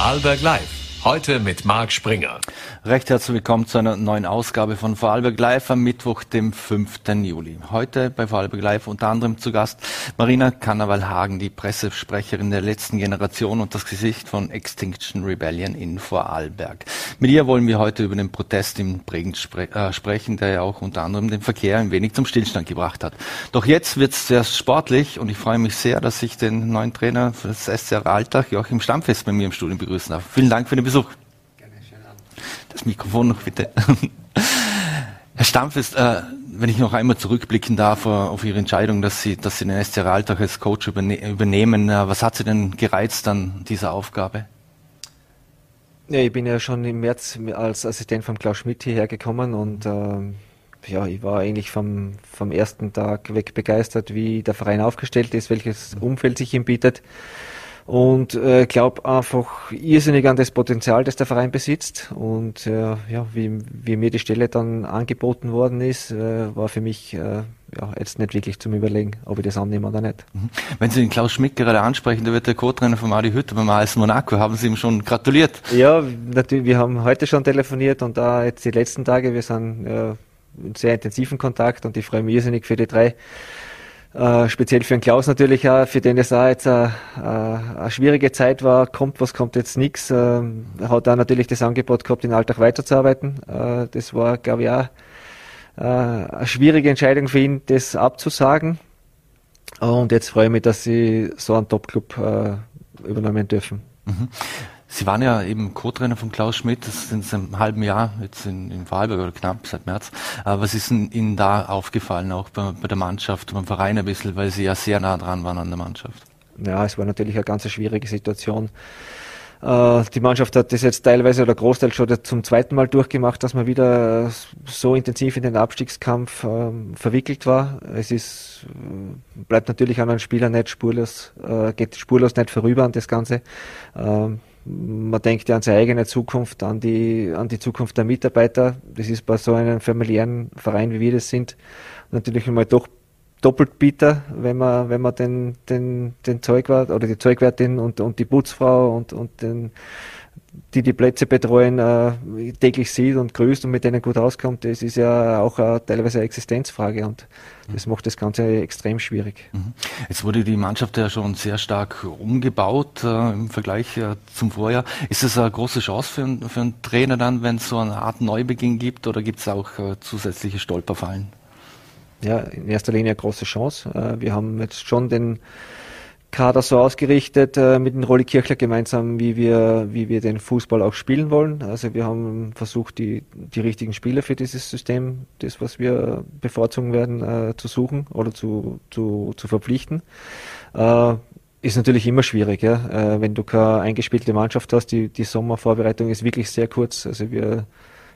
Vorarlberg Live. Heute mit Marc Springer. Recht herzlich willkommen zu einer neuen Ausgabe von Vorarlberg Live am Mittwoch, dem 5. Juli. Heute bei Vorarlberg Live unter anderem zu Gast Marina Karneval-Hagen, die Pressesprecherin der letzten Generation und das Gesicht von Extinction Rebellion in Vorarlberg. Mit ihr wollen wir heute über den Protest in Bregenz spre äh, sprechen, der ja auch unter anderem den Verkehr ein wenig zum Stillstand gebracht hat. Doch jetzt wird es sehr sportlich und ich freue mich sehr, dass ich den neuen Trainer für das SCR Alltag, Joachim Stammfest, bei mir im Studium begrüßen darf. Vielen Dank für den. Abend. Das Mikrofon noch bitte. Herr Stampfest, äh, wenn ich noch einmal zurückblicken darf uh, auf Ihre Entscheidung, dass Sie, dass Sie den SCR Alltag als Coach überne übernehmen, uh, was hat Sie denn gereizt an dieser Aufgabe? Ja, ich bin ja schon im März als Assistent von Klaus Schmidt hierher gekommen und äh, ja, ich war eigentlich vom, vom ersten Tag weg begeistert, wie der Verein aufgestellt ist, welches Umfeld sich ihm bietet und äh, glaube einfach irrsinnig an das Potenzial, das der Verein besitzt und äh, ja, wie, wie mir die Stelle dann angeboten worden ist, äh, war für mich äh, ja, jetzt nicht wirklich zum Überlegen, ob ich das annehme oder nicht. Mhm. Wenn Sie den Klaus Schmidt gerade ansprechen, der wird der Co-Trainer von Adi Hütter beim AS Monaco, haben Sie ihm schon gratuliert? Ja, natürlich, wir haben heute schon telefoniert und da jetzt die letzten Tage, wir sind äh, in sehr intensiven Kontakt und ich freue mich irrsinnig für die drei äh, speziell für den Klaus natürlich auch, für den es auch jetzt eine, äh, eine schwierige Zeit war, kommt was, kommt jetzt nichts. Er hat auch natürlich das Angebot gehabt, in Alltag weiterzuarbeiten. Äh, das war, glaube ich, auch äh, eine schwierige Entscheidung für ihn, das abzusagen. Und jetzt freue ich mich, dass sie so einen Top-Club äh, übernehmen dürfen. Mhm. Sie waren ja eben Co-Trainer von Klaus Schmidt, das sind Sie einem halben Jahr jetzt in, in Vorarlberg oder knapp seit März. Aber was ist Ihnen da aufgefallen, auch bei, bei, der Mannschaft, beim Verein ein bisschen, weil Sie ja sehr nah dran waren an der Mannschaft? Ja, es war natürlich eine ganz schwierige Situation. Äh, die Mannschaft hat das jetzt teilweise oder Großteil schon zum zweiten Mal durchgemacht, dass man wieder so intensiv in den Abstiegskampf ähm, verwickelt war. Es ist, äh, bleibt natürlich an einem Spieler nicht spurlos, äh, geht spurlos nicht vorüber an das Ganze. Ähm, man denkt ja an seine eigene Zukunft, an die, an die Zukunft der Mitarbeiter. Das ist bei so einem familiären Verein, wie wir das sind, natürlich einmal doch doppelt bitter, wenn man, wenn man den, den, den Zeugwart oder die Zeugwärtin und, und die Putzfrau und, und den, die die Plätze betreuen, äh, täglich sieht und grüßt und mit denen gut auskommt, das ist ja auch äh, teilweise eine Existenzfrage und das macht das Ganze extrem schwierig. Mhm. Jetzt wurde die Mannschaft ja schon sehr stark umgebaut äh, im Vergleich äh, zum Vorjahr. Ist das eine große Chance für, einen, für einen Trainer dann, wenn es so eine Art Neubeginn gibt oder gibt es auch äh, zusätzliche Stolperfallen? Ja, in erster Linie eine große Chance. Äh, wir haben jetzt schon den Kader so ausgerichtet äh, mit dem Rolli Kirchler gemeinsam, wie wir, wie wir den Fußball auch spielen wollen. Also wir haben versucht, die, die richtigen Spieler für dieses System, das, was wir bevorzugen werden, äh, zu suchen oder zu, zu, zu verpflichten. Äh, ist natürlich immer schwierig, ja. Äh, wenn du keine eingespielte Mannschaft hast. Die, die Sommervorbereitung ist wirklich sehr kurz. Also wir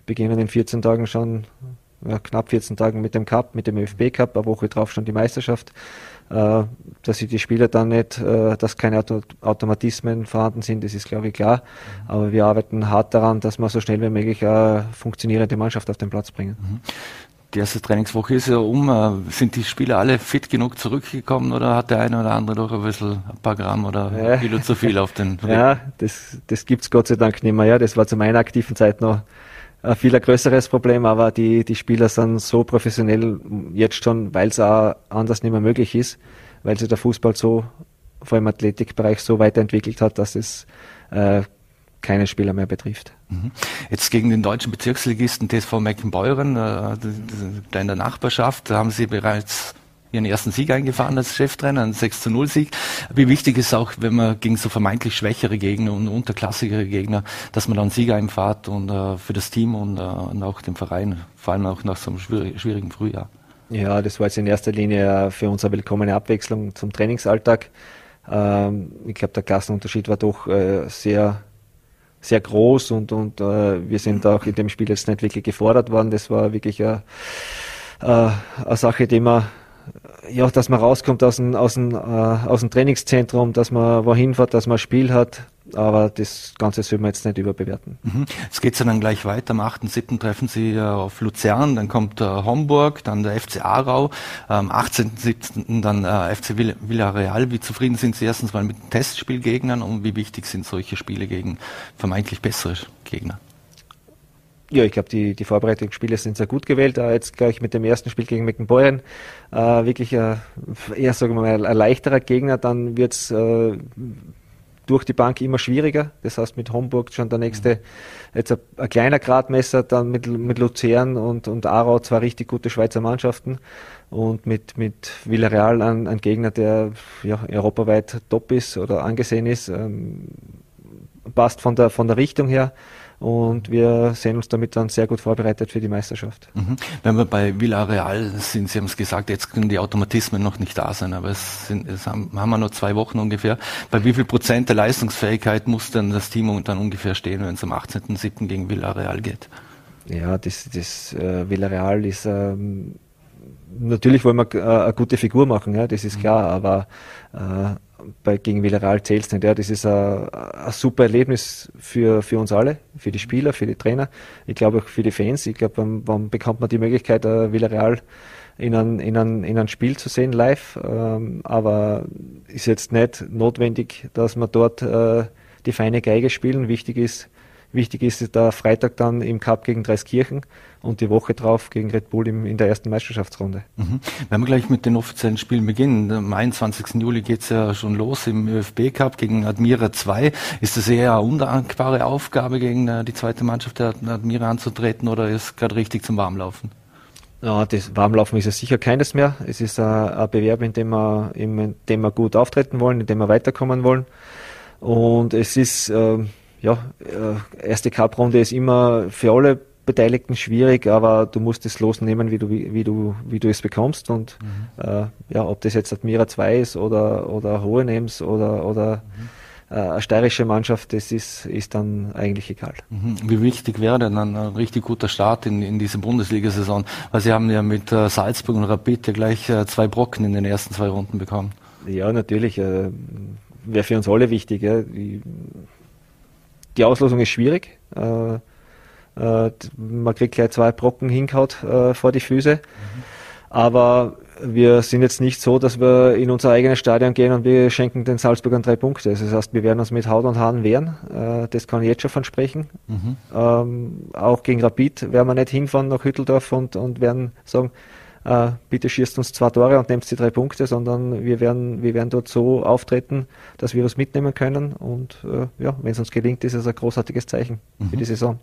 beginnen in 14 Tagen schon, ja, knapp 14 Tagen mit dem Cup, mit dem ÖFB Cup, eine Woche drauf schon die Meisterschaft. Äh, dass sie die Spieler dann nicht, äh, dass keine Auto Automatismen vorhanden sind, das ist glaube ich klar. Aber wir arbeiten hart daran, dass wir so schnell wie möglich eine funktionierende Mannschaft auf den Platz bringen. Mhm. Die erste Trainingswoche ist ja um. Äh, sind die Spieler alle fit genug zurückgekommen oder hat der eine oder andere doch ein bisschen ein paar Gramm oder ein Kilo zu viel auf den Rücken? Ja, das, das gibt's Gott sei Dank nicht mehr. Ja, das war zu meiner aktiven Zeit noch ein viel größeres Problem, aber die, die Spieler sind so professionell jetzt schon, weil es auch anders nicht mehr möglich ist, weil sich der Fußball so, vor allem im Athletikbereich, so weiterentwickelt hat, dass es äh, keine Spieler mehr betrifft. Mhm. Jetzt gegen den deutschen Bezirksligisten TSV Meckenbeuren, äh, der Nachbarschaft, haben Sie bereits ihren ersten Sieg eingefahren als Cheftrainer, einen 6 zu 0 Sieg. Wie wichtig ist auch, wenn man gegen so vermeintlich schwächere Gegner und unterklassigere Gegner, dass man dann Sieg einfahrt und äh, für das Team und, äh, und auch den Verein, vor allem auch nach so einem schwierigen Frühjahr. Ja, das war jetzt in erster Linie für uns eine willkommene Abwechslung zum Trainingsalltag. Ähm, ich glaube, der Klassenunterschied war doch äh, sehr sehr groß und, und äh, wir sind auch in dem Spiel jetzt nicht wirklich gefordert worden. Das war wirklich eine, äh, eine Sache, die wir ja, dass man rauskommt aus dem, aus dem, äh, aus dem Trainingszentrum, dass man wohin fährt, dass man ein Spiel hat. Aber das Ganze soll man jetzt nicht überbewerten. Mhm. Es geht ja dann gleich weiter. Am 8.7. treffen Sie äh, auf Luzern, dann kommt äh, Homburg, dann der FC Aarau, am 18.7. dann äh, FC Villarreal. Wie zufrieden sind Sie erstens mal mit Testspielgegnern und wie wichtig sind solche Spiele gegen vermeintlich bessere Gegner? Ja, ich glaube, die, die Vorbereitungsspiele sind sehr gut gewählt. Äh, jetzt gleich mit dem ersten Spiel gegen Meckenbeuren äh, wirklich äh, eher, sagen wir mal, ein leichterer Gegner. Dann wird's äh, durch die Bank immer schwieriger. Das heißt, mit Homburg schon der nächste, jetzt ein, ein kleiner Gradmesser, dann mit, mit Luzern und, und Aarau zwei richtig gute Schweizer Mannschaften und mit, mit Villarreal ein, ein Gegner, der ja, europaweit top ist oder angesehen ist, ähm, passt von der, von der Richtung her und wir sehen uns damit dann sehr gut vorbereitet für die Meisterschaft. Mhm. Wenn wir bei Villarreal sind, Sie haben es gesagt, jetzt können die Automatismen noch nicht da sein, aber es, sind, es haben, haben wir noch zwei Wochen ungefähr. Bei wie viel Prozent der Leistungsfähigkeit muss denn das Team dann ungefähr stehen, wenn es am 18.07. gegen Villarreal geht? Ja, das, das äh, Villarreal ist ähm, natürlich wollen wir äh, eine gute Figur machen, ja, das ist mhm. klar, aber bei, gegen Villarreal zählt es nicht. Ja. Das ist ein, ein, super Erlebnis für, für uns alle, für die Spieler, für die Trainer. Ich glaube auch für die Fans. Ich glaube, wann, wann bekommt man die Möglichkeit, uh, Villarreal in ein, in, ein, in ein Spiel zu sehen live. Ähm, aber ist jetzt nicht notwendig, dass wir dort äh, die feine Geige spielen. Wichtig ist, Wichtig ist der Freitag dann im Cup gegen Dreiskirchen und die Woche drauf gegen Red Bull im, in der ersten Meisterschaftsrunde. Mhm. Wenn wir gleich mit den offiziellen Spielen beginnen, am 21. Juli geht's ja schon los im ÖFB Cup gegen Admira 2. Ist das eher eine undankbare Aufgabe, gegen äh, die zweite Mannschaft der Admira anzutreten oder ist gerade richtig zum Warmlaufen? Ja, das Warmlaufen ist ja sicher keines mehr. Es ist ein, Bewerb, in dem, wir, in dem wir gut auftreten wollen, in dem wir weiterkommen wollen. Und es ist... Äh, ja, äh, erste Cup-Runde ist immer für alle Beteiligten schwierig, aber du musst es losnehmen, wie du, wie, du, wie du es bekommst. Und mhm. äh, ja, ob das jetzt Admira 2 ist oder, oder Hohenems oder, oder mhm. äh, eine steirische Mannschaft, das ist, ist dann eigentlich egal. Mhm. Wie wichtig wäre denn ein, ein richtig guter Start in, in diese Bundesliga-Saison? Weil Sie haben ja mit äh, Salzburg und Rapid ja gleich äh, zwei Brocken in den ersten zwei Runden bekommen. Ja, natürlich. Äh, wäre für uns alle wichtig. Ja. Die, die Auslosung ist schwierig. Äh, äh, man kriegt gleich zwei Brocken hinkaut äh, vor die Füße. Mhm. Aber wir sind jetzt nicht so, dass wir in unser eigenes Stadion gehen und wir schenken den Salzburgern drei Punkte. Das heißt, wir werden uns mit Haut und Haaren wehren. Äh, das kann ich jetzt schon von sprechen. Mhm. Ähm, auch gegen Rapid werden wir nicht hinfahren nach Hütteldorf und, und werden sagen, äh, bitte schießt uns zwei Tore und nehmt die drei Punkte, sondern wir werden, wir werden dort so auftreten, dass wir was mitnehmen können. Und äh, ja, wenn es uns gelingt, ist es ein großartiges Zeichen mhm. für die Saison.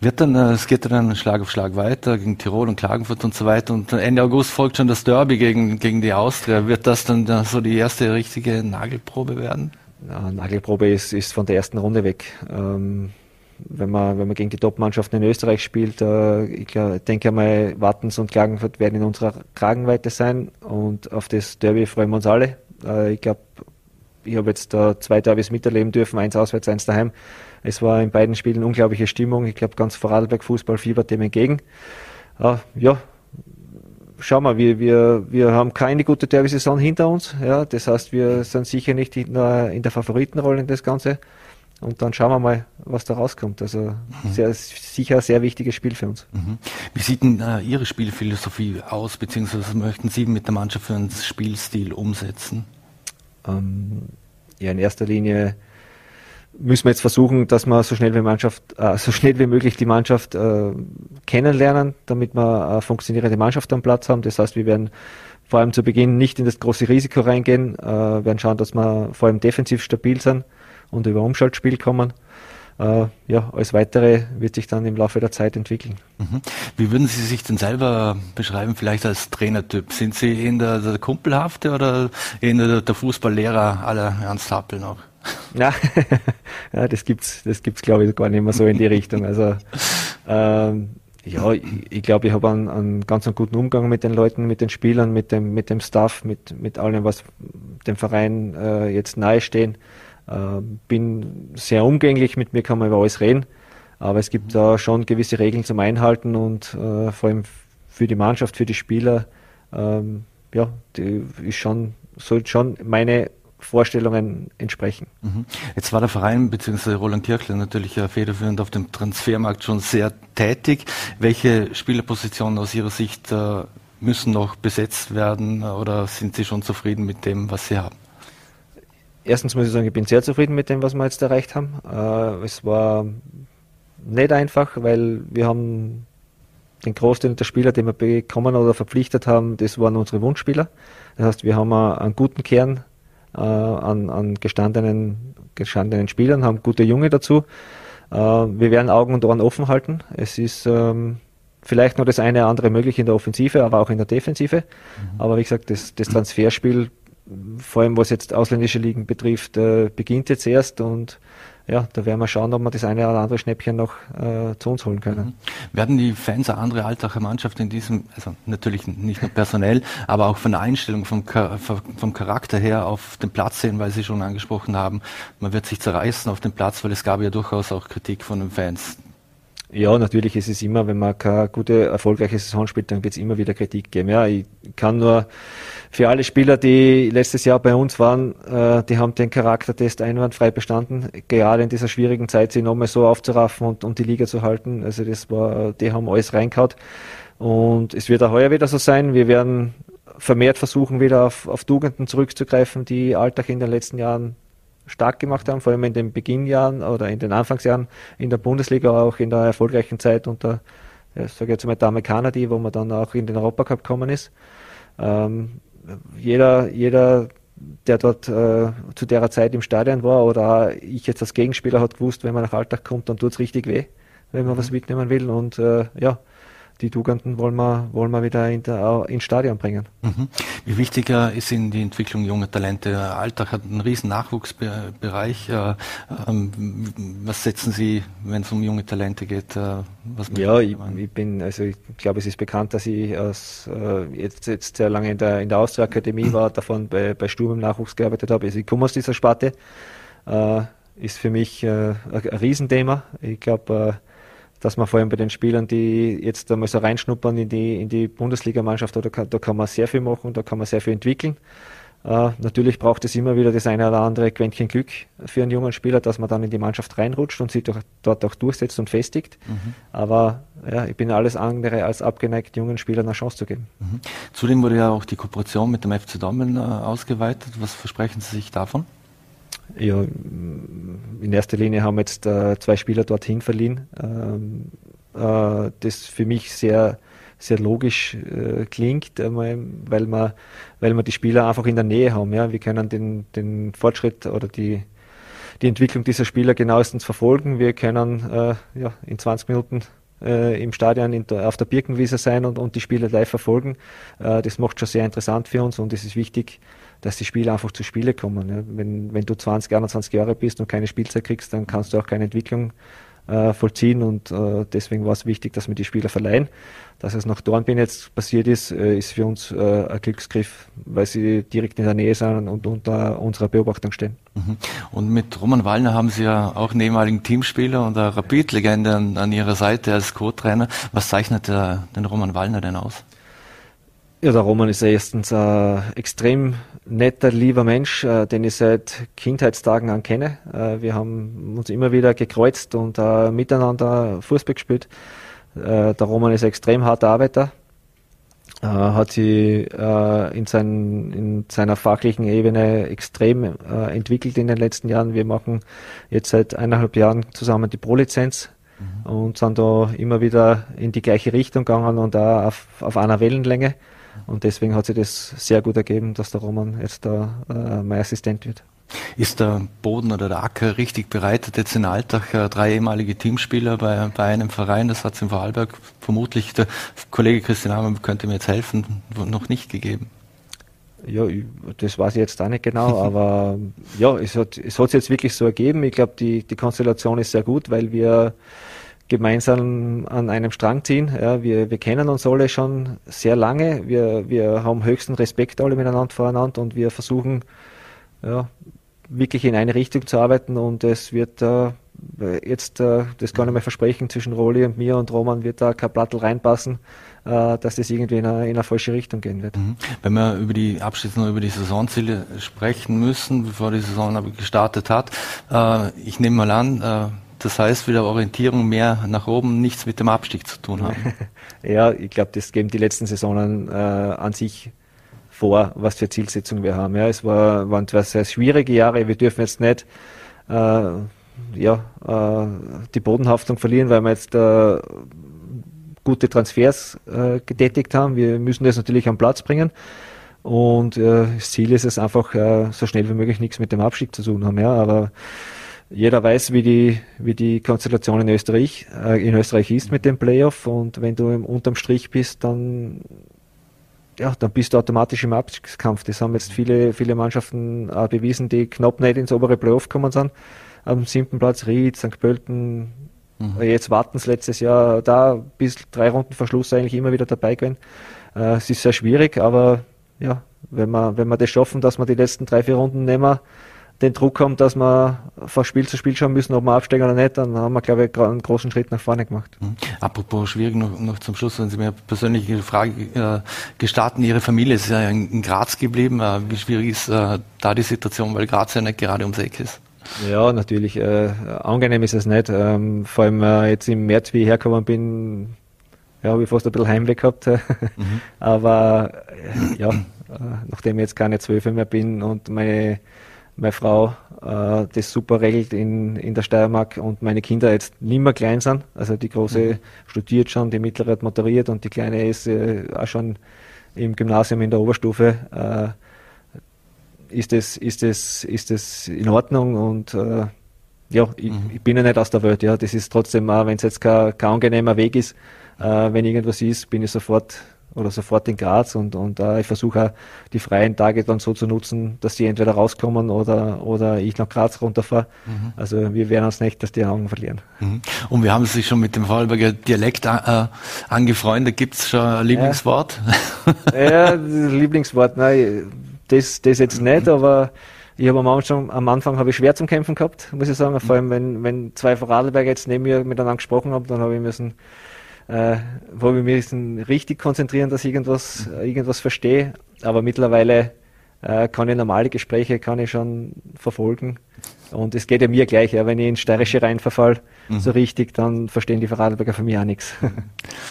Wird dann, äh, es geht dann Schlag auf Schlag weiter gegen Tirol und Klagenfurt und so weiter. Und Ende August folgt schon das Derby gegen, gegen die Austria. Wird das dann so die erste richtige Nagelprobe werden? Ja, Nagelprobe ist, ist von der ersten Runde weg. Ähm, wenn man, wenn man gegen die Top-Mannschaften in Österreich spielt, äh, ich glaub, denke mal, Wattens und Klagenfurt werden in unserer Kragenweite sein und auf das Derby freuen wir uns alle. Äh, ich glaube, ich habe jetzt da zwei Derbys miterleben dürfen, eins auswärts, eins daheim. Es war in beiden Spielen unglaubliche Stimmung. Ich glaube, ganz Vorarlberg Fußball fiebert dem entgegen. Äh, ja, schau mal, wir, wir, wir haben keine gute Derby-Saison hinter uns. Ja, das heißt, wir sind sicher nicht in der, in der Favoritenrolle in das Ganze. Und dann schauen wir mal, was da rauskommt. Also mhm. sehr, sicher ein sehr wichtiges Spiel für uns. Mhm. Wie sieht denn äh, Ihre Spielphilosophie aus, beziehungsweise möchten Sie mit der Mannschaft für einen Spielstil umsetzen? Ähm, ja, in erster Linie müssen wir jetzt versuchen, dass wir so schnell wie Mannschaft, äh, so schnell wie möglich die Mannschaft äh, kennenlernen, damit wir eine funktionierende Mannschaft am Platz haben. Das heißt, wir werden vor allem zu Beginn nicht in das große Risiko reingehen, äh, werden schauen, dass wir vor allem defensiv stabil sind und über Umschaltspiel kommen. Äh, ja, alles Weitere wird sich dann im Laufe der Zeit entwickeln. Mhm. Wie würden Sie sich denn selber beschreiben, vielleicht als Trainertyp? Sind Sie eher der, der Kumpelhafte oder eher der, der Fußballlehrer aller Ernst Happel noch? Ja, ja das gibt's, das gibt's glaube ich gar nicht mehr so in die Richtung. Also ähm, ja, ich, ich glaube, ich habe einen, einen ganz einen guten Umgang mit den Leuten, mit den Spielern, mit dem, mit dem Staff, mit, mit allem, was dem Verein äh, jetzt nahe stehen. Äh, bin sehr umgänglich, mit mir kann man über alles reden, aber es gibt da schon gewisse Regeln zum Einhalten und äh, vor allem für die Mannschaft, für die Spieler, ähm, ja, die ist schon, soll schon meine Vorstellungen entsprechen. Mhm. Jetzt war der Verein bzw. Roland Kirchler natürlich federführend auf dem Transfermarkt schon sehr tätig. Welche Spielerpositionen aus Ihrer Sicht äh, müssen noch besetzt werden oder sind Sie schon zufrieden mit dem, was Sie haben? Erstens muss ich sagen, ich bin sehr zufrieden mit dem, was wir jetzt erreicht haben. Äh, es war nicht einfach, weil wir haben den Großteil der Spieler, die wir bekommen oder verpflichtet haben, das waren unsere Wunschspieler. Das heißt, wir haben einen guten Kern äh, an, an gestandenen, gestandenen Spielern, haben gute Junge dazu. Äh, wir werden Augen und Ohren offen halten. Es ist ähm, vielleicht nur das eine oder andere möglich in der Offensive, aber auch in der Defensive. Mhm. Aber wie gesagt, das, das Transferspiel, vor allem was jetzt ausländische Ligen betrifft, äh, beginnt jetzt erst und ja, da werden wir schauen, ob wir das eine oder andere Schnäppchen noch äh, zu uns holen können. Mhm. Werden die Fans eine andere Altacher Mannschaft in diesem, also natürlich nicht nur personell, aber auch von der Einstellung, vom, vom Charakter her auf den Platz sehen, weil Sie schon angesprochen haben, man wird sich zerreißen auf dem Platz, weil es gab ja durchaus auch Kritik von den Fans. Ja, natürlich ist es immer, wenn man keine gute, erfolgreiche Saison spielt, dann wird es immer wieder Kritik geben. Ja, ich kann nur für alle Spieler, die letztes Jahr bei uns waren, äh, die haben den Charaktertest einwandfrei bestanden, gerade in dieser schwierigen Zeit, sie nochmal so aufzuraffen und, und die Liga zu halten. Also das war, die haben alles reingehauen. Und es wird auch heuer wieder so sein. Wir werden vermehrt versuchen, wieder auf, auf Tugenden zurückzugreifen, die Alltag in den letzten Jahren stark gemacht haben, vor allem in den Beginnjahren oder in den Anfangsjahren in der Bundesliga, auch in der erfolgreichen Zeit unter, ja, sage jetzt mal, der Amerikaner, die, wo man dann auch in den Europacup gekommen ist. Ähm, jeder, jeder, der dort äh, zu der Zeit im Stadion war oder ich jetzt als Gegenspieler hat gewusst, wenn man nach Alltag kommt, dann tut es richtig weh, wenn man mhm. was mitnehmen will und äh, ja, die Tugenden wollen wir, wollen wir wieder in der, ins Stadion bringen. Mhm. Wie wichtiger ist Ihnen die Entwicklung junger Talente? Alltag hat einen riesen Nachwuchsbereich. Äh, ähm, was setzen Sie, wenn es um junge Talente geht? Äh, ja, ich, ich, bin, also ich glaube, es ist bekannt, dass ich als, äh, jetzt, jetzt sehr lange in der, in der Austria-Akademie war, davon bei, bei Sturm im Nachwuchs gearbeitet habe. Also ich komme aus dieser Sparte. Äh, ist für mich äh, ein Riesenthema. Ich glaube, dass man vor allem bei den Spielern, die jetzt einmal so reinschnuppern in die, in die Bundesligamannschaft, da kann, da kann man sehr viel machen, da kann man sehr viel entwickeln. Uh, natürlich braucht es immer wieder das eine oder andere Quäntchen Glück für einen jungen Spieler, dass man dann in die Mannschaft reinrutscht und sich doch, dort auch durchsetzt und festigt. Mhm. Aber ja, ich bin alles andere als abgeneigt, jungen Spielern eine Chance zu geben. Mhm. Zudem wurde ja auch die Kooperation mit dem FC Dortmund uh, ausgeweitet. Was versprechen Sie sich davon? Ja, in erster Linie haben jetzt äh, zwei Spieler dorthin verliehen, ähm, äh, das für mich sehr, sehr logisch äh, klingt, weil, man, weil wir die Spieler einfach in der Nähe haben. Ja. Wir können den, den Fortschritt oder die, die Entwicklung dieser Spieler genauestens verfolgen. Wir können äh, ja, in 20 Minuten äh, im Stadion in, auf der Birkenwiese sein und, und die Spiele live verfolgen. Äh, das macht schon sehr interessant für uns und es ist wichtig, dass die Spieler einfach zu Spiele kommen. Ja. Wenn, wenn du 20, 21 Jahre bist und keine Spielzeit kriegst, dann kannst du auch keine Entwicklung äh, vollziehen und äh, deswegen war es wichtig, dass wir die Spieler verleihen. Dass es nach Dornbirn jetzt passiert ist, äh, ist für uns äh, ein Glücksgriff, weil sie direkt in der Nähe sind und unter unserer Beobachtung stehen. Mhm. Und mit Roman Wallner haben Sie ja auch einen ehemaligen Teamspieler und eine Rapid-Legende an, an, Ihrer Seite als Co-Trainer. Was zeichnet der, den Roman Wallner denn aus? Ja, der Roman ist erstens ein extrem netter, lieber Mensch, äh, den ich seit Kindheitstagen an kenne. Äh, wir haben uns immer wieder gekreuzt und äh, miteinander Fußball gespielt. der Roman ist ein extrem harter Arbeiter, hat sie in, sein, in, seiner fachlichen Ebene extrem entwickelt in den letzten Jahren. Wir machen jetzt seit eineinhalb Jahren zusammen die Pro-Lizenz mhm. und sind da immer wieder in die gleiche Richtung gegangen und auch auf, auf einer Wellenlänge. Und deswegen hat sich das sehr gut ergeben, dass der Roman jetzt da äh, mein Assistent wird. Ist der Boden oder der Acker richtig bereitet? Jetzt in Alltag äh, drei ehemalige Teamspieler bei, bei einem Verein, das hat es in Vorarlberg vermutlich, der Kollege Christian Hammer könnte mir jetzt helfen, noch nicht gegeben. Ja, das weiß ich jetzt auch nicht genau, aber ja, es hat es hat jetzt wirklich so ergeben. Ich glaube, die, die Konstellation ist sehr gut, weil wir gemeinsam an einem Strang ziehen. Ja, wir, wir kennen uns alle schon sehr lange. Wir, wir haben höchsten Respekt alle miteinander voreinander und wir versuchen ja, wirklich in eine Richtung zu arbeiten und es wird äh, jetzt, äh, das kann ich mir versprechen, zwischen Roli und mir und Roman wird da kein Plattel reinpassen, äh, dass das irgendwie in eine, in eine falsche Richtung gehen wird. Mhm. Wenn wir über die abschließend über die Saisonziele sprechen müssen, bevor die Saison gestartet hat, äh, ich nehme mal an, äh, das heißt wieder Orientierung mehr nach oben, nichts mit dem Abstieg zu tun haben. ja, ich glaube, das geben die letzten Saisonen äh, an sich vor, was für Zielsetzungen wir haben. Ja, es war, waren zwar sehr schwierige Jahre, wir dürfen jetzt nicht äh, ja, äh, die Bodenhaftung verlieren, weil wir jetzt äh, gute Transfers äh, getätigt haben. Wir müssen das natürlich am Platz bringen. Und äh, das Ziel ist es einfach, äh, so schnell wie möglich nichts mit dem Abstieg zu tun haben. Ja, aber jeder weiß, wie die, wie die Konstellation in Österreich, äh, in Österreich ist mit dem Playoff. Und wenn du im, unterm Strich bist, dann, ja, dann bist du automatisch im Abstiegskampf. Das haben jetzt viele, viele Mannschaften äh, bewiesen, die knapp nicht ins obere Playoff gekommen sind. Am siebten Platz Ried, St. Pölten, Mhm. Jetzt warten es letztes Jahr da bis drei Runden Verschluss eigentlich immer wieder dabei gewesen. Äh, es ist sehr schwierig, aber ja, wenn wir, wenn wir das schaffen, dass wir die letzten drei, vier Runden nehmen, den Druck haben, dass wir von Spiel zu Spiel schauen müssen, ob wir absteigen oder nicht, dann haben wir, glaube ich, einen großen Schritt nach vorne gemacht. Mhm. Apropos schwierig, noch, noch zum Schluss, wenn Sie mir persönlich Ihre Frage äh, gestatten, Ihre Familie ist ja in, Graz geblieben. Äh, wie schwierig ist äh, da die Situation, weil Graz ja nicht gerade ums Eck ist? Ja, natürlich. Äh, angenehm ist es nicht. Ähm, vor allem äh, jetzt im März, wie ich hergekommen bin, ja, habe ich fast ein bisschen Heimweh gehabt. mhm. Aber äh, ja, äh, nachdem ich jetzt keine Zwölfe mehr bin und meine, meine Frau äh, das super regelt in, in der Steiermark und meine Kinder jetzt nicht mehr klein sind, also die große mhm. studiert schon, die mittlere hat motoriert und die kleine ist äh, auch schon im Gymnasium in der Oberstufe ist es, ist es, ist es in Ordnung und äh, ja, ich, mhm. ich, bin ja nicht aus der Welt, ja. Das ist trotzdem, auch, wenn es jetzt kein, kein angenehmer Weg ist, äh, wenn irgendwas ist, bin ich sofort oder sofort in Graz und, und äh, ich versuche auch die freien Tage dann so zu nutzen, dass die entweder rauskommen oder, oder ich nach Graz runterfahre. Mhm. Also wir werden uns nicht, dass die Augen verlieren. Mhm. Und wir haben sich schon mit dem Vorarlberger Dialekt äh, angefreundet. Gibt es schon ein Lieblingswort? Ja, ja Lieblingswort, nein, das, das jetzt nicht, aber ich habe am Anfang, am Anfang habe ich schwer zum Kämpfen gehabt, muss ich sagen. Vor allem, wenn, wenn zwei Vorarlberger jetzt neben mir miteinander gesprochen haben, dann habe ich müssen, äh, habe ich müssen richtig konzentrieren, dass ich irgendwas, irgendwas verstehe. Aber mittlerweile äh, kann ich normale Gespräche kann ich schon verfolgen. Und es geht ja mir gleich, ja, wenn ich in steirische rein verfall, mhm. so richtig, dann verstehen die Vorarlberger von mir auch nichts.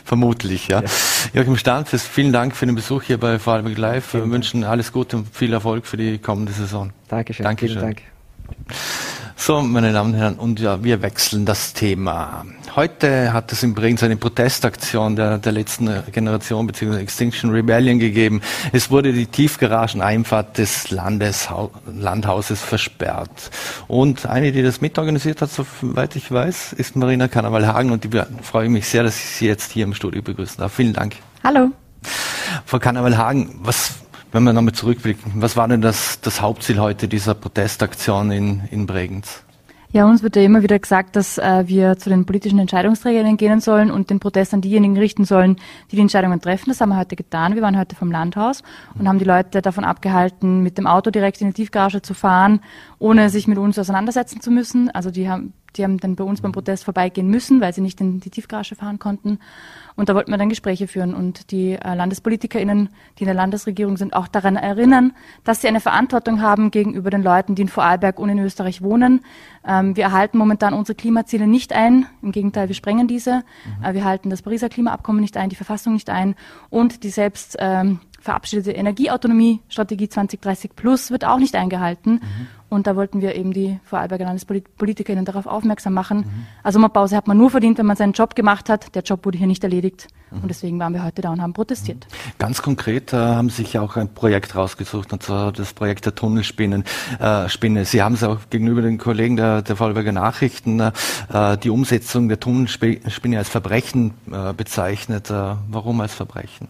Vermutlich, ja. ja. Joachim Stanzes, vielen Dank für den Besuch hier bei Vorarlberg Live. Wir wünschen alles Gute und viel Erfolg für die kommende Saison. Dankeschön. Dankeschön. Vielen Dank. So, meine Damen und Herren, und ja, wir wechseln das Thema. Heute hat es in Bregenz eine Protestaktion der, der letzten Generation bzw. Extinction Rebellion gegeben. Es wurde die Tiefgarageneinfahrt des Landeshau Landhauses versperrt. Und eine, die das mitorganisiert hat, soweit ich weiß, ist Marina Karneval-Hagen und ich freue mich sehr, dass ich Sie jetzt hier im Studio begrüßen darf. Vielen Dank. Hallo. Frau Karneval-Hagen, was wenn wir nochmal zurückblicken, was war denn das, das Hauptziel heute dieser Protestaktion in, in Bregenz? Ja, uns wird ja immer wieder gesagt, dass äh, wir zu den politischen Entscheidungsträgern gehen sollen und den Protest an diejenigen richten sollen, die die Entscheidungen treffen. Das haben wir heute getan. Wir waren heute vom Landhaus und haben die Leute davon abgehalten, mit dem Auto direkt in die Tiefgarage zu fahren, ohne sich mit uns auseinandersetzen zu müssen. Also die haben, die haben dann bei uns beim Protest vorbeigehen müssen, weil sie nicht in die Tiefgarage fahren konnten. Und da wollten wir dann Gespräche führen und die äh, LandespolitikerInnen, die in der Landesregierung sind, auch daran erinnern, dass sie eine Verantwortung haben gegenüber den Leuten, die in Vorarlberg und in Österreich wohnen. Ähm, wir erhalten momentan unsere Klimaziele nicht ein. Im Gegenteil, wir sprengen diese. Mhm. Äh, wir halten das Pariser Klimaabkommen nicht ein, die Verfassung nicht ein und die selbst ähm, verabschiedete Energieautonomie-Strategie 2030 Plus wird auch nicht eingehalten. Mhm. Und da wollten wir eben die Vorarlberger Landespolitikerinnen darauf aufmerksam machen. Mhm. Also Sommerpause hat man nur verdient, wenn man seinen Job gemacht hat. Der Job wurde hier nicht erledigt. Mhm. Und deswegen waren wir heute da und haben protestiert. Mhm. Ganz konkret äh, haben Sie sich auch ein Projekt rausgesucht, und zwar das Projekt der Tunnelspinne. Äh, Spinne. Sie haben es auch gegenüber den Kollegen der, der Vorarlberger Nachrichten äh, die Umsetzung der Tunnelspinne als Verbrechen äh, bezeichnet. Äh, warum als Verbrechen?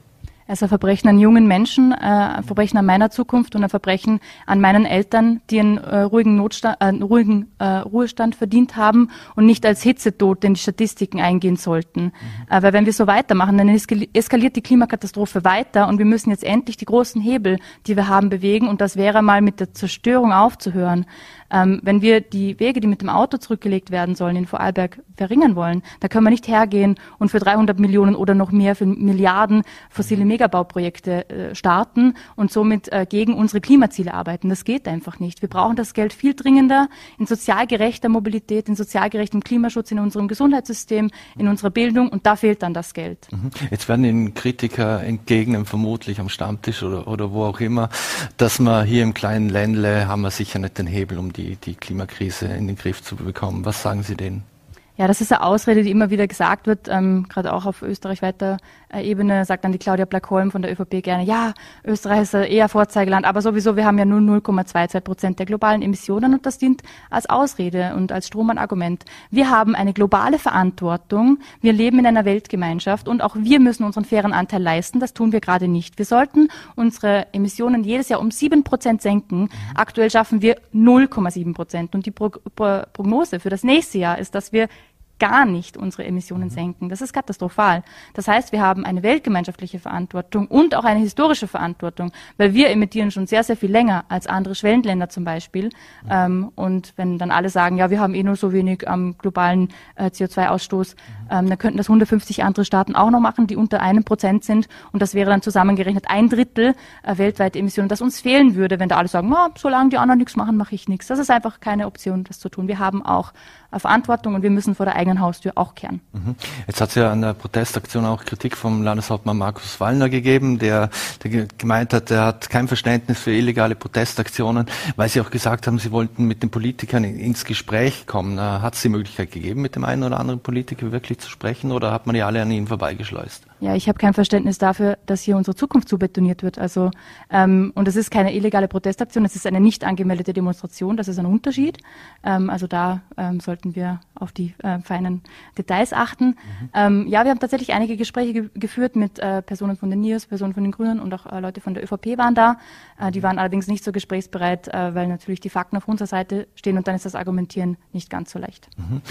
Er ist ein Verbrechen an jungen Menschen, äh, ein Verbrechen an meiner Zukunft und ein Verbrechen an meinen Eltern, die einen äh, ruhigen, Notstand, äh, ruhigen äh, Ruhestand verdient haben und nicht als Hitzetod in die Statistiken eingehen sollten. Mhm. Äh, weil wenn wir so weitermachen, dann eskaliert die Klimakatastrophe weiter und wir müssen jetzt endlich die großen Hebel, die wir haben, bewegen und das wäre mal mit der Zerstörung aufzuhören. Ähm, wenn wir die Wege, die mit dem Auto zurückgelegt werden sollen, in Vorarlberg verringern wollen, da können wir nicht hergehen und für 300 Millionen oder noch mehr für Milliarden fossile Megabauprojekte äh, starten und somit äh, gegen unsere Klimaziele arbeiten. Das geht einfach nicht. Wir brauchen das Geld viel dringender in sozial gerechter Mobilität, in sozial gerechtem Klimaschutz, in unserem Gesundheitssystem, in unserer Bildung und da fehlt dann das Geld. Mhm. Jetzt werden Ihnen Kritiker entgegnen, vermutlich am Stammtisch oder, oder wo auch immer, dass man hier im kleinen Ländle haben wir sicher nicht den Hebel, um die, die Klimakrise in den Griff zu bekommen. Was sagen Sie denen? Ja, das ist eine Ausrede, die immer wieder gesagt wird, ähm, gerade auch auf österreichweiter äh, Ebene, sagt dann die Claudia Blackholm von der ÖVP gerne, ja, Österreich ist eher Vorzeigeland, aber sowieso, wir haben ja nur 0,22 Prozent der globalen Emissionen und das dient als Ausrede und als Strohmann-Argument. Wir haben eine globale Verantwortung, wir leben in einer Weltgemeinschaft und auch wir müssen unseren fairen Anteil leisten, das tun wir gerade nicht. Wir sollten unsere Emissionen jedes Jahr um sieben Prozent senken. Aktuell schaffen wir 0,7 Prozent und die Pro Pro Prognose für das nächste Jahr ist, dass wir gar nicht unsere Emissionen mhm. senken. Das ist katastrophal. Das heißt, wir haben eine weltgemeinschaftliche Verantwortung und auch eine historische Verantwortung, weil wir emittieren schon sehr, sehr viel länger als andere Schwellenländer zum Beispiel. Ähm, und wenn dann alle sagen, ja, wir haben eh nur so wenig am globalen äh, CO2-Ausstoß, mhm. Ähm, dann könnten das 150 andere Staaten auch noch machen, die unter einem Prozent sind. Und das wäre dann zusammengerechnet ein Drittel äh, weltweite Emissionen, das uns fehlen würde, wenn da alle sagen, oh, solange die anderen nichts machen, mache ich nichts. Das ist einfach keine Option, das zu tun. Wir haben auch äh, Verantwortung und wir müssen vor der eigenen Haustür auch kehren. Mhm. Jetzt hat es ja an der Protestaktion auch Kritik vom Landeshauptmann Markus Wallner gegeben, der, der gemeint hat, er hat kein Verständnis für illegale Protestaktionen, weil Sie auch gesagt haben, Sie wollten mit den Politikern ins Gespräch kommen. Äh, hat es die Möglichkeit gegeben, mit dem einen oder anderen Politiker wirklich zu sprechen oder hat man die alle an Ihnen vorbeigeschleust? Ja, ich habe kein Verständnis dafür, dass hier unsere Zukunft zu betoniert wird. Also ähm, und es ist keine illegale Protestaktion, es ist eine nicht angemeldete Demonstration. Das ist ein Unterschied. Ähm, also da ähm, sollten wir auf die äh, feinen Details achten. Mhm. Ähm, ja, wir haben tatsächlich einige Gespräche ge geführt mit äh, Personen von den NIOS, Personen von den Grünen und auch äh, Leute von der ÖVP waren da. Äh, die waren allerdings nicht so gesprächsbereit, äh, weil natürlich die Fakten auf unserer Seite stehen und dann ist das Argumentieren nicht ganz so leicht. Mhm.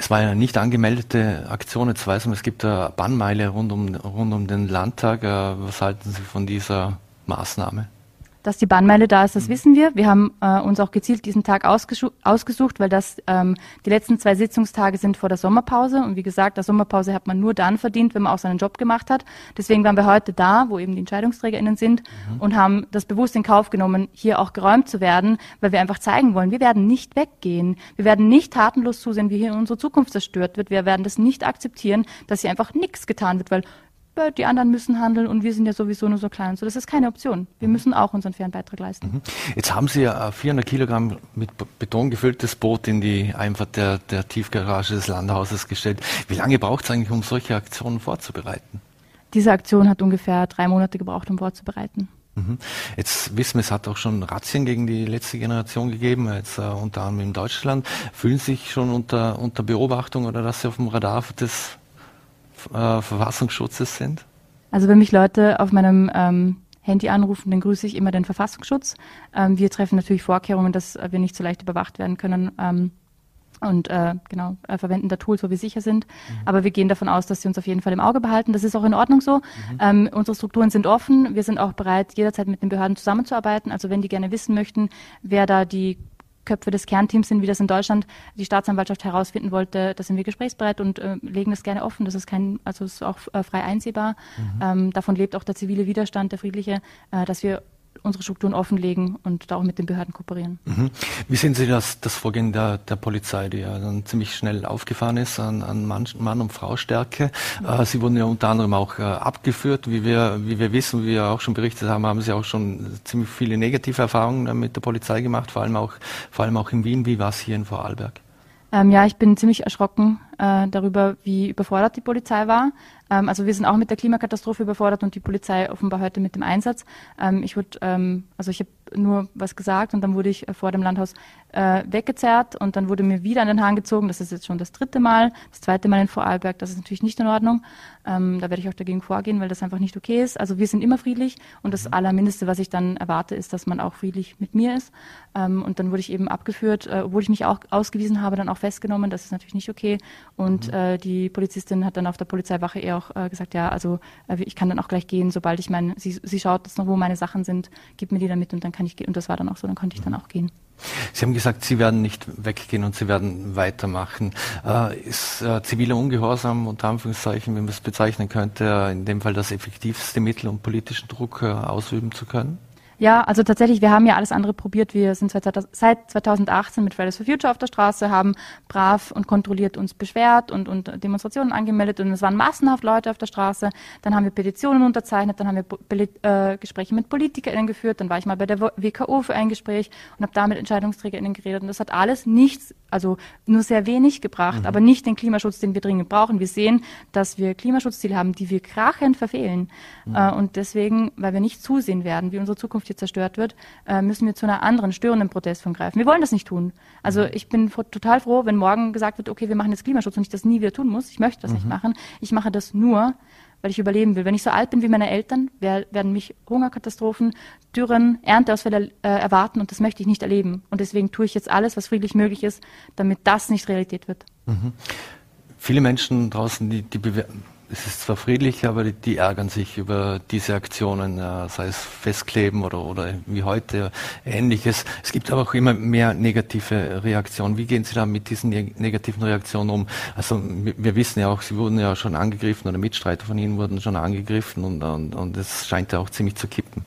Es war eine nicht angemeldete Aktion. Jetzt weiß man, es gibt eine Bannmeile rund um, rund um den Landtag. Äh, was halten Sie von dieser Maßnahme? Dass die Bahnmeile da ist, das mhm. wissen wir. Wir haben äh, uns auch gezielt diesen Tag ausgesucht, weil das ähm, die letzten zwei Sitzungstage sind vor der Sommerpause. Und wie gesagt, der Sommerpause hat man nur dann verdient, wenn man auch seinen Job gemacht hat. Deswegen waren wir heute da, wo eben die EntscheidungsträgerInnen sind mhm. und haben das bewusst in Kauf genommen, hier auch geräumt zu werden, weil wir einfach zeigen wollen, wir werden nicht weggehen. Wir werden nicht tatenlos zusehen, wie hier unsere Zukunft zerstört wird. Wir werden das nicht akzeptieren, dass hier einfach nichts getan wird, weil die anderen müssen handeln und wir sind ja sowieso nur so klein. So, das ist keine Option. Wir mhm. müssen auch unseren fairen Beitrag leisten. Mhm. Jetzt haben Sie ja 400 Kilogramm mit Beton gefülltes Boot in die Einfahrt der, der Tiefgarage des Landhauses gestellt. Wie lange braucht es eigentlich, um solche Aktionen vorzubereiten? Diese Aktion hat ungefähr drei Monate gebraucht, um vorzubereiten. Mhm. Jetzt wissen wir, es hat auch schon Razzien gegen die letzte Generation gegeben, jetzt uh, unter anderem in Deutschland. Fühlen Sie sich schon unter, unter Beobachtung oder dass Sie auf dem Radar des äh, Verfassungsschutzes sind? Also wenn mich Leute auf meinem ähm, Handy anrufen, dann grüße ich immer den Verfassungsschutz. Ähm, wir treffen natürlich Vorkehrungen, dass wir nicht so leicht überwacht werden können. Ähm, und äh, genau äh, verwenden da Tools, wo wir sicher sind. Mhm. Aber wir gehen davon aus, dass sie uns auf jeden Fall im Auge behalten. Das ist auch in Ordnung so. Mhm. Ähm, unsere Strukturen sind offen. Wir sind auch bereit, jederzeit mit den Behörden zusammenzuarbeiten. Also wenn die gerne wissen möchten, wer da die Köpfe des Kernteams sind, wie das in Deutschland die Staatsanwaltschaft herausfinden wollte, da sind wir gesprächsbereit und äh, legen das gerne offen. Das ist kein, also ist auch äh, frei einsehbar. Mhm. Ähm, davon lebt auch der zivile Widerstand, der friedliche, äh, dass wir unsere Strukturen offenlegen und da auch mit den Behörden kooperieren. Mhm. Wie sehen Sie das, das Vorgehen der, der Polizei, die ja dann ziemlich schnell aufgefahren ist an, an Mann, Mann und Frau Stärke? Mhm. Äh, Sie wurden ja unter anderem auch äh, abgeführt. Wie wir, wie wir wissen, wie wir auch schon berichtet haben, haben Sie auch schon ziemlich viele negative Erfahrungen mit der Polizei gemacht, vor allem auch, vor allem auch in Wien. Wie war es hier in Vorarlberg? Ähm, ja, ich bin ziemlich erschrocken äh, darüber, wie überfordert die Polizei war. Ähm, also wir sind auch mit der Klimakatastrophe überfordert und die Polizei offenbar heute mit dem Einsatz. Ähm, ich würde, ähm, also ich habe nur was gesagt und dann wurde ich äh, vor dem Landhaus äh, weggezerrt und dann wurde mir wieder an den Haaren gezogen. Das ist jetzt schon das dritte Mal, das zweite Mal in Vorarlberg. Das ist natürlich nicht in Ordnung. Ähm, da werde ich auch dagegen vorgehen, weil das einfach nicht okay ist. Also wir sind immer friedlich und das mhm. Allermindeste, was ich dann erwarte, ist, dass man auch friedlich mit mir ist. Ähm, und dann wurde ich eben abgeführt, äh, obwohl ich mich auch ausgewiesen habe, dann auch festgenommen. Das ist natürlich nicht okay. Und mhm. äh, die Polizistin hat dann auf der Polizeiwache eher auch äh, gesagt, ja, also äh, ich kann dann auch gleich gehen, sobald ich mein, sie, sie schaut jetzt noch, wo meine Sachen sind, gib mir die dann mit und dann kann ich gehen. Und das war dann auch so, dann konnte ich dann auch gehen. Sie haben gesagt, Sie werden nicht weggehen und Sie werden weitermachen. Äh, ist äh, ziviler Ungehorsam unter Anführungszeichen, wenn man es bezeichnen könnte, in dem Fall das effektivste Mittel, um politischen Druck äh, ausüben zu können? Ja, also tatsächlich, wir haben ja alles andere probiert. Wir sind seit 2018 mit Fridays for Future auf der Straße, haben brav und kontrolliert uns beschwert und, und Demonstrationen angemeldet und es waren massenhaft Leute auf der Straße. Dann haben wir Petitionen unterzeichnet, dann haben wir äh, Gespräche mit PolitikerInnen geführt, dann war ich mal bei der WKO für ein Gespräch und habe da mit EntscheidungsträgerInnen geredet und das hat alles nichts, also nur sehr wenig gebracht, mhm. aber nicht den Klimaschutz, den wir dringend brauchen. Wir sehen, dass wir Klimaschutzziele haben, die wir krachend verfehlen mhm. äh, und deswegen, weil wir nicht zusehen werden, wie unsere Zukunft hier zerstört wird, äh, müssen wir zu einer anderen störenden Protestform greifen. Wir wollen das nicht tun. Also ich bin total froh, wenn morgen gesagt wird, okay, wir machen jetzt Klimaschutz und ich das nie wieder tun muss. Ich möchte das mhm. nicht machen. Ich mache das nur, weil ich überleben will. Wenn ich so alt bin wie meine Eltern, werden mich Hungerkatastrophen, Dürren, Ernteausfälle äh, erwarten und das möchte ich nicht erleben. Und deswegen tue ich jetzt alles, was friedlich möglich ist, damit das nicht Realität wird. Mhm. Viele Menschen draußen, die, die es ist zwar friedlich, aber die, die ärgern sich über diese Aktionen, äh, sei es Festkleben oder, oder wie heute ähnliches. Es gibt aber auch immer mehr negative Reaktionen. Wie gehen Sie da mit diesen negativen Reaktionen um? Also wir wissen ja auch, Sie wurden ja schon angegriffen oder Mitstreiter von Ihnen wurden schon angegriffen und, und, und es scheint ja auch ziemlich zu kippen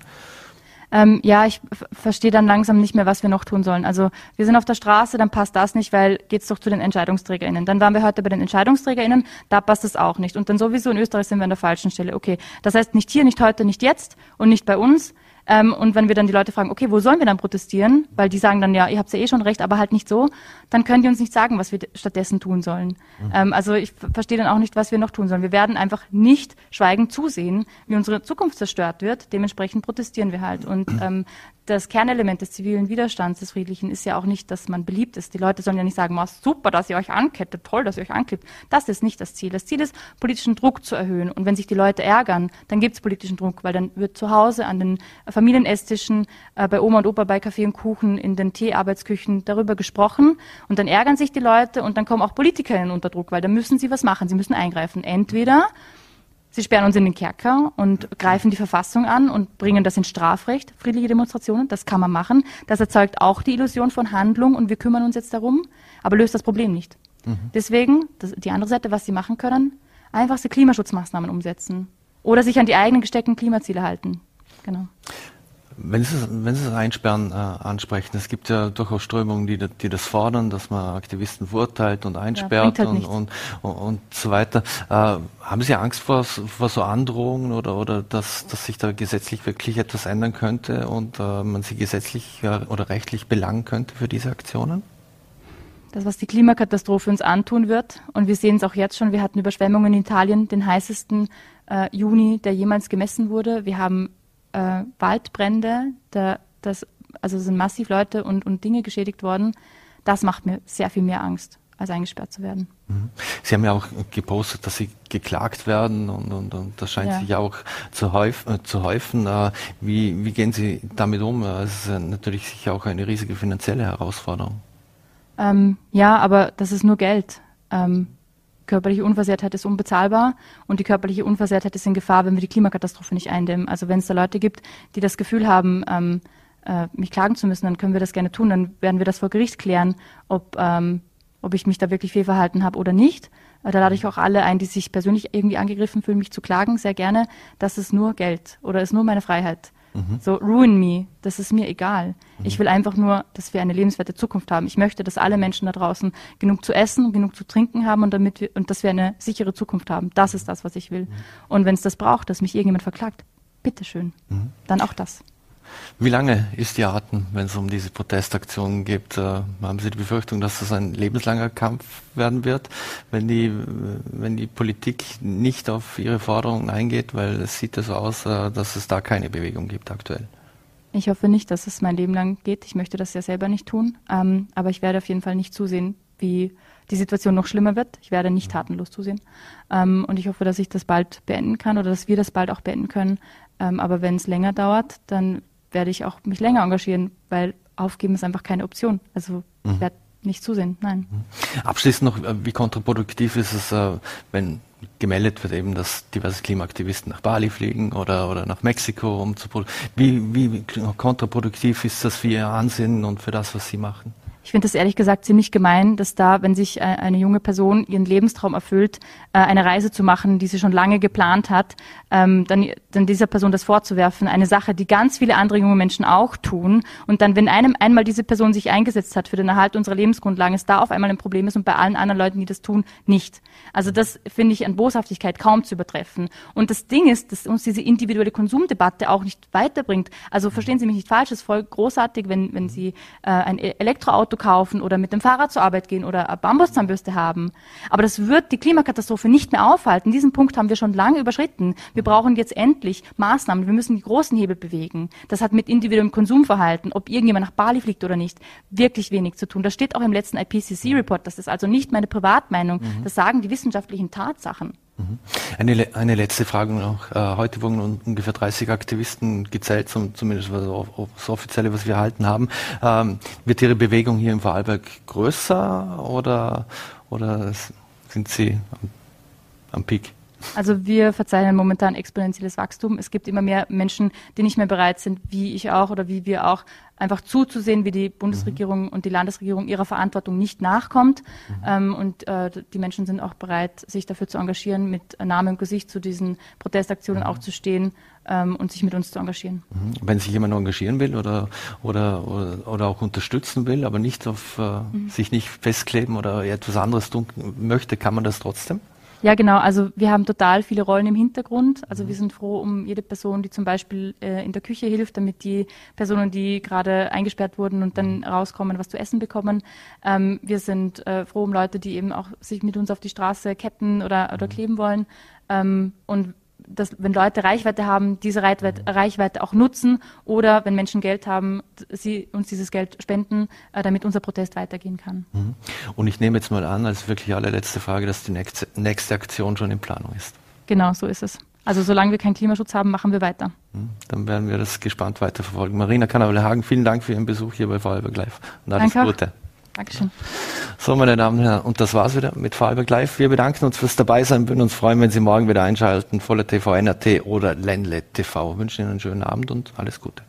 ähm, ja, ich verstehe dann langsam nicht mehr, was wir noch tun sollen. Also wir sind auf der Straße, dann passt das nicht, weil geht's doch zu den EntscheidungsträgerInnen. Dann waren wir heute bei den EntscheidungsträgerInnen, da passt es auch nicht. Und dann sowieso in Österreich sind wir an der falschen Stelle. Okay, das heißt nicht hier, nicht heute, nicht jetzt und nicht bei uns, ähm, und wenn wir dann die Leute fragen, okay, wo sollen wir dann protestieren? Weil die sagen dann, ja, ihr habt ja eh schon recht, aber halt nicht so, dann können die uns nicht sagen, was wir stattdessen tun sollen. Mhm. Ähm, also ich verstehe dann auch nicht, was wir noch tun sollen. Wir werden einfach nicht schweigend zusehen, wie unsere Zukunft zerstört wird. Dementsprechend protestieren wir halt. Und ähm, das Kernelement des zivilen Widerstands, des Friedlichen, ist ja auch nicht, dass man beliebt ist. Die Leute sollen ja nicht sagen, oh, super, dass ihr euch ankettet, toll, dass ihr euch anklebt. Das ist nicht das Ziel. Das Ziel ist, politischen Druck zu erhöhen. Und wenn sich die Leute ärgern, dann gibt es politischen Druck, weil dann wird zu Hause an den Familienesstischen, äh, bei Oma und Opa, bei Kaffee und Kuchen, in den Teearbeitsküchen darüber gesprochen. Und dann ärgern sich die Leute und dann kommen auch Politikerinnen unter Druck, weil dann müssen sie was machen. Sie müssen eingreifen. Entweder Sie sperren uns in den Kerker und greifen die Verfassung an und bringen das ins Strafrecht, friedliche Demonstrationen. Das kann man machen. Das erzeugt auch die Illusion von Handlung und wir kümmern uns jetzt darum, aber löst das Problem nicht. Mhm. Deswegen, das, die andere Seite, was sie machen können, einfachste Klimaschutzmaßnahmen umsetzen oder sich an die eigenen gesteckten Klimaziele halten. Genau. Wenn Sie, wenn Sie das Einsperren äh, ansprechen, es gibt ja durchaus Strömungen, die, die das fordern, dass man Aktivisten verurteilt und einsperrt ja, halt und, und, und, so weiter. Äh, haben Sie Angst vor, vor so Androhungen oder, oder dass, dass sich da gesetzlich wirklich etwas ändern könnte und äh, man sie gesetzlich oder rechtlich belangen könnte für diese Aktionen? Das, was die Klimakatastrophe uns antun wird, und wir sehen es auch jetzt schon, wir hatten Überschwemmungen in Italien, den heißesten äh, Juni, der jemals gemessen wurde. Wir haben äh, Waldbrände, da, das, also sind massiv Leute und, und Dinge geschädigt worden. Das macht mir sehr viel mehr Angst, als eingesperrt zu werden. Mhm. Sie haben ja auch gepostet, dass Sie geklagt werden und, und, und das scheint ja. sich auch zu, häuf, äh, zu häufen. Äh, wie, wie gehen Sie damit um? Äh, es ist natürlich sicher auch eine riesige finanzielle Herausforderung. Ähm, ja, aber das ist nur Geld. Ähm, körperliche Unversehrtheit ist unbezahlbar und die körperliche Unversehrtheit ist in Gefahr, wenn wir die Klimakatastrophe nicht eindämmen. Also wenn es da Leute gibt, die das Gefühl haben, ähm, äh, mich klagen zu müssen, dann können wir das gerne tun. Dann werden wir das vor Gericht klären, ob, ähm, ob ich mich da wirklich fehlverhalten habe oder nicht. Äh, da lade ich auch alle ein, die sich persönlich irgendwie angegriffen fühlen, mich zu klagen, sehr gerne. Das ist nur Geld oder ist nur meine Freiheit. Mhm. So, ruin me, das ist mir egal. Mhm. Ich will einfach nur, dass wir eine lebenswerte Zukunft haben. Ich möchte, dass alle Menschen da draußen genug zu essen, genug zu trinken haben und damit wir, und dass wir eine sichere Zukunft haben. Das ist das, was ich will. Mhm. Und wenn es das braucht, dass mich irgendjemand verklagt, bitteschön. Mhm. Dann auch das. Wie lange ist die Atem, wenn es um diese Protestaktionen geht? Äh, haben Sie die Befürchtung, dass das ein lebenslanger Kampf werden wird, wenn die, wenn die Politik nicht auf Ihre Forderungen eingeht? Weil es sieht so aus, äh, dass es da keine Bewegung gibt aktuell. Ich hoffe nicht, dass es mein Leben lang geht. Ich möchte das ja selber nicht tun. Ähm, aber ich werde auf jeden Fall nicht zusehen, wie die Situation noch schlimmer wird. Ich werde nicht tatenlos zusehen. Ähm, und ich hoffe, dass ich das bald beenden kann oder dass wir das bald auch beenden können. Ähm, aber wenn es länger dauert, dann werde ich auch mich länger engagieren, weil aufgeben ist einfach keine Option. Also mhm. ich werde nicht zusehen, nein. Mhm. Abschließend noch, äh, wie kontraproduktiv ist es, äh, wenn gemeldet wird eben, dass diverse Klimaaktivisten nach Bali fliegen oder, oder nach Mexiko, um zu wie, wie kontraproduktiv ist das für Ihr Ansehen und für das, was Sie machen? Ich finde das ehrlich gesagt ziemlich gemein, dass da, wenn sich äh, eine junge Person ihren Lebenstraum erfüllt, äh, eine Reise zu machen, die sie schon lange geplant hat, ähm, dann, dann dieser Person das vorzuwerfen, eine Sache, die ganz viele andere junge Menschen auch tun. Und dann, wenn einem einmal diese Person sich eingesetzt hat für den Erhalt unserer Lebensgrundlagen, es da auf einmal ein Problem ist und bei allen anderen Leuten, die das tun, nicht. Also das finde ich an Boshaftigkeit kaum zu übertreffen. Und das Ding ist, dass uns diese individuelle Konsumdebatte auch nicht weiterbringt. Also verstehen Sie mich nicht falsch, es ist voll großartig, wenn, wenn Sie äh, ein Elektroauto Auto kaufen oder mit dem Fahrrad zur Arbeit gehen oder eine Bambuszahnbürste haben. Aber das wird die Klimakatastrophe nicht mehr aufhalten. Diesen Punkt haben wir schon lange überschritten. Wir brauchen jetzt endlich Maßnahmen. Wir müssen die großen Hebel bewegen. Das hat mit individuellem Konsumverhalten, ob irgendjemand nach Bali fliegt oder nicht, wirklich wenig zu tun. Das steht auch im letzten IPCC-Report. Das ist also nicht meine Privatmeinung. Mhm. Das sagen die wissenschaftlichen Tatsachen. Mhm. Eine, eine letzte Frage noch. Äh, heute wurden ungefähr 30 Aktivisten gezählt, zumindest das offizielle, was wir erhalten haben. Ähm, wird Ihre Bewegung hier im Vorarlberg größer oder, oder sind Sie am, am Peak? Also wir verzeichnen momentan exponentielles Wachstum. Es gibt immer mehr Menschen, die nicht mehr bereit sind, wie ich auch oder wie wir auch, einfach zuzusehen, wie die Bundesregierung mhm. und die Landesregierung ihrer Verantwortung nicht nachkommt. Mhm. Ähm, und äh, die Menschen sind auch bereit, sich dafür zu engagieren, mit Name und Gesicht zu diesen Protestaktionen mhm. auch zu stehen ähm, und sich mit uns zu engagieren. Mhm. Wenn sich jemand engagieren will oder, oder, oder, oder auch unterstützen will, aber nicht auf äh, mhm. sich nicht festkleben oder etwas anderes tun möchte, kann man das trotzdem? Ja, genau. Also wir haben total viele Rollen im Hintergrund. Also wir sind froh um jede Person, die zum Beispiel äh, in der Küche hilft, damit die Personen, die gerade eingesperrt wurden und dann rauskommen, was zu essen bekommen. Ähm, wir sind äh, froh um Leute, die eben auch sich mit uns auf die Straße ketten oder, oder kleben wollen. Ähm, und dass wenn Leute Reichweite haben, diese Reichweite, auch nutzen oder wenn Menschen Geld haben, sie uns dieses Geld spenden, äh, damit unser Protest weitergehen kann. Mhm. Und ich nehme jetzt mal an, als wirklich allerletzte Frage, dass die nächste, nächste Aktion schon in Planung ist. Genau, so ist es. Also solange wir keinen Klimaschutz haben, machen wir weiter. Mhm. Dann werden wir das gespannt weiterverfolgen. Marina Kannawelle-Hagen, vielen Dank für Ihren Besuch hier bei Vorarlberg Live und alles Danke Gute. Auch. Dankeschön. So, meine Damen und Herren, und das war's wieder mit Vorarlberg Live. Wir bedanken uns fürs Dabeisein, würden uns freuen, wenn Sie morgen wieder einschalten. Voller TV, NRT oder Ländle TV. Wir wünschen Ihnen einen schönen Abend und alles Gute.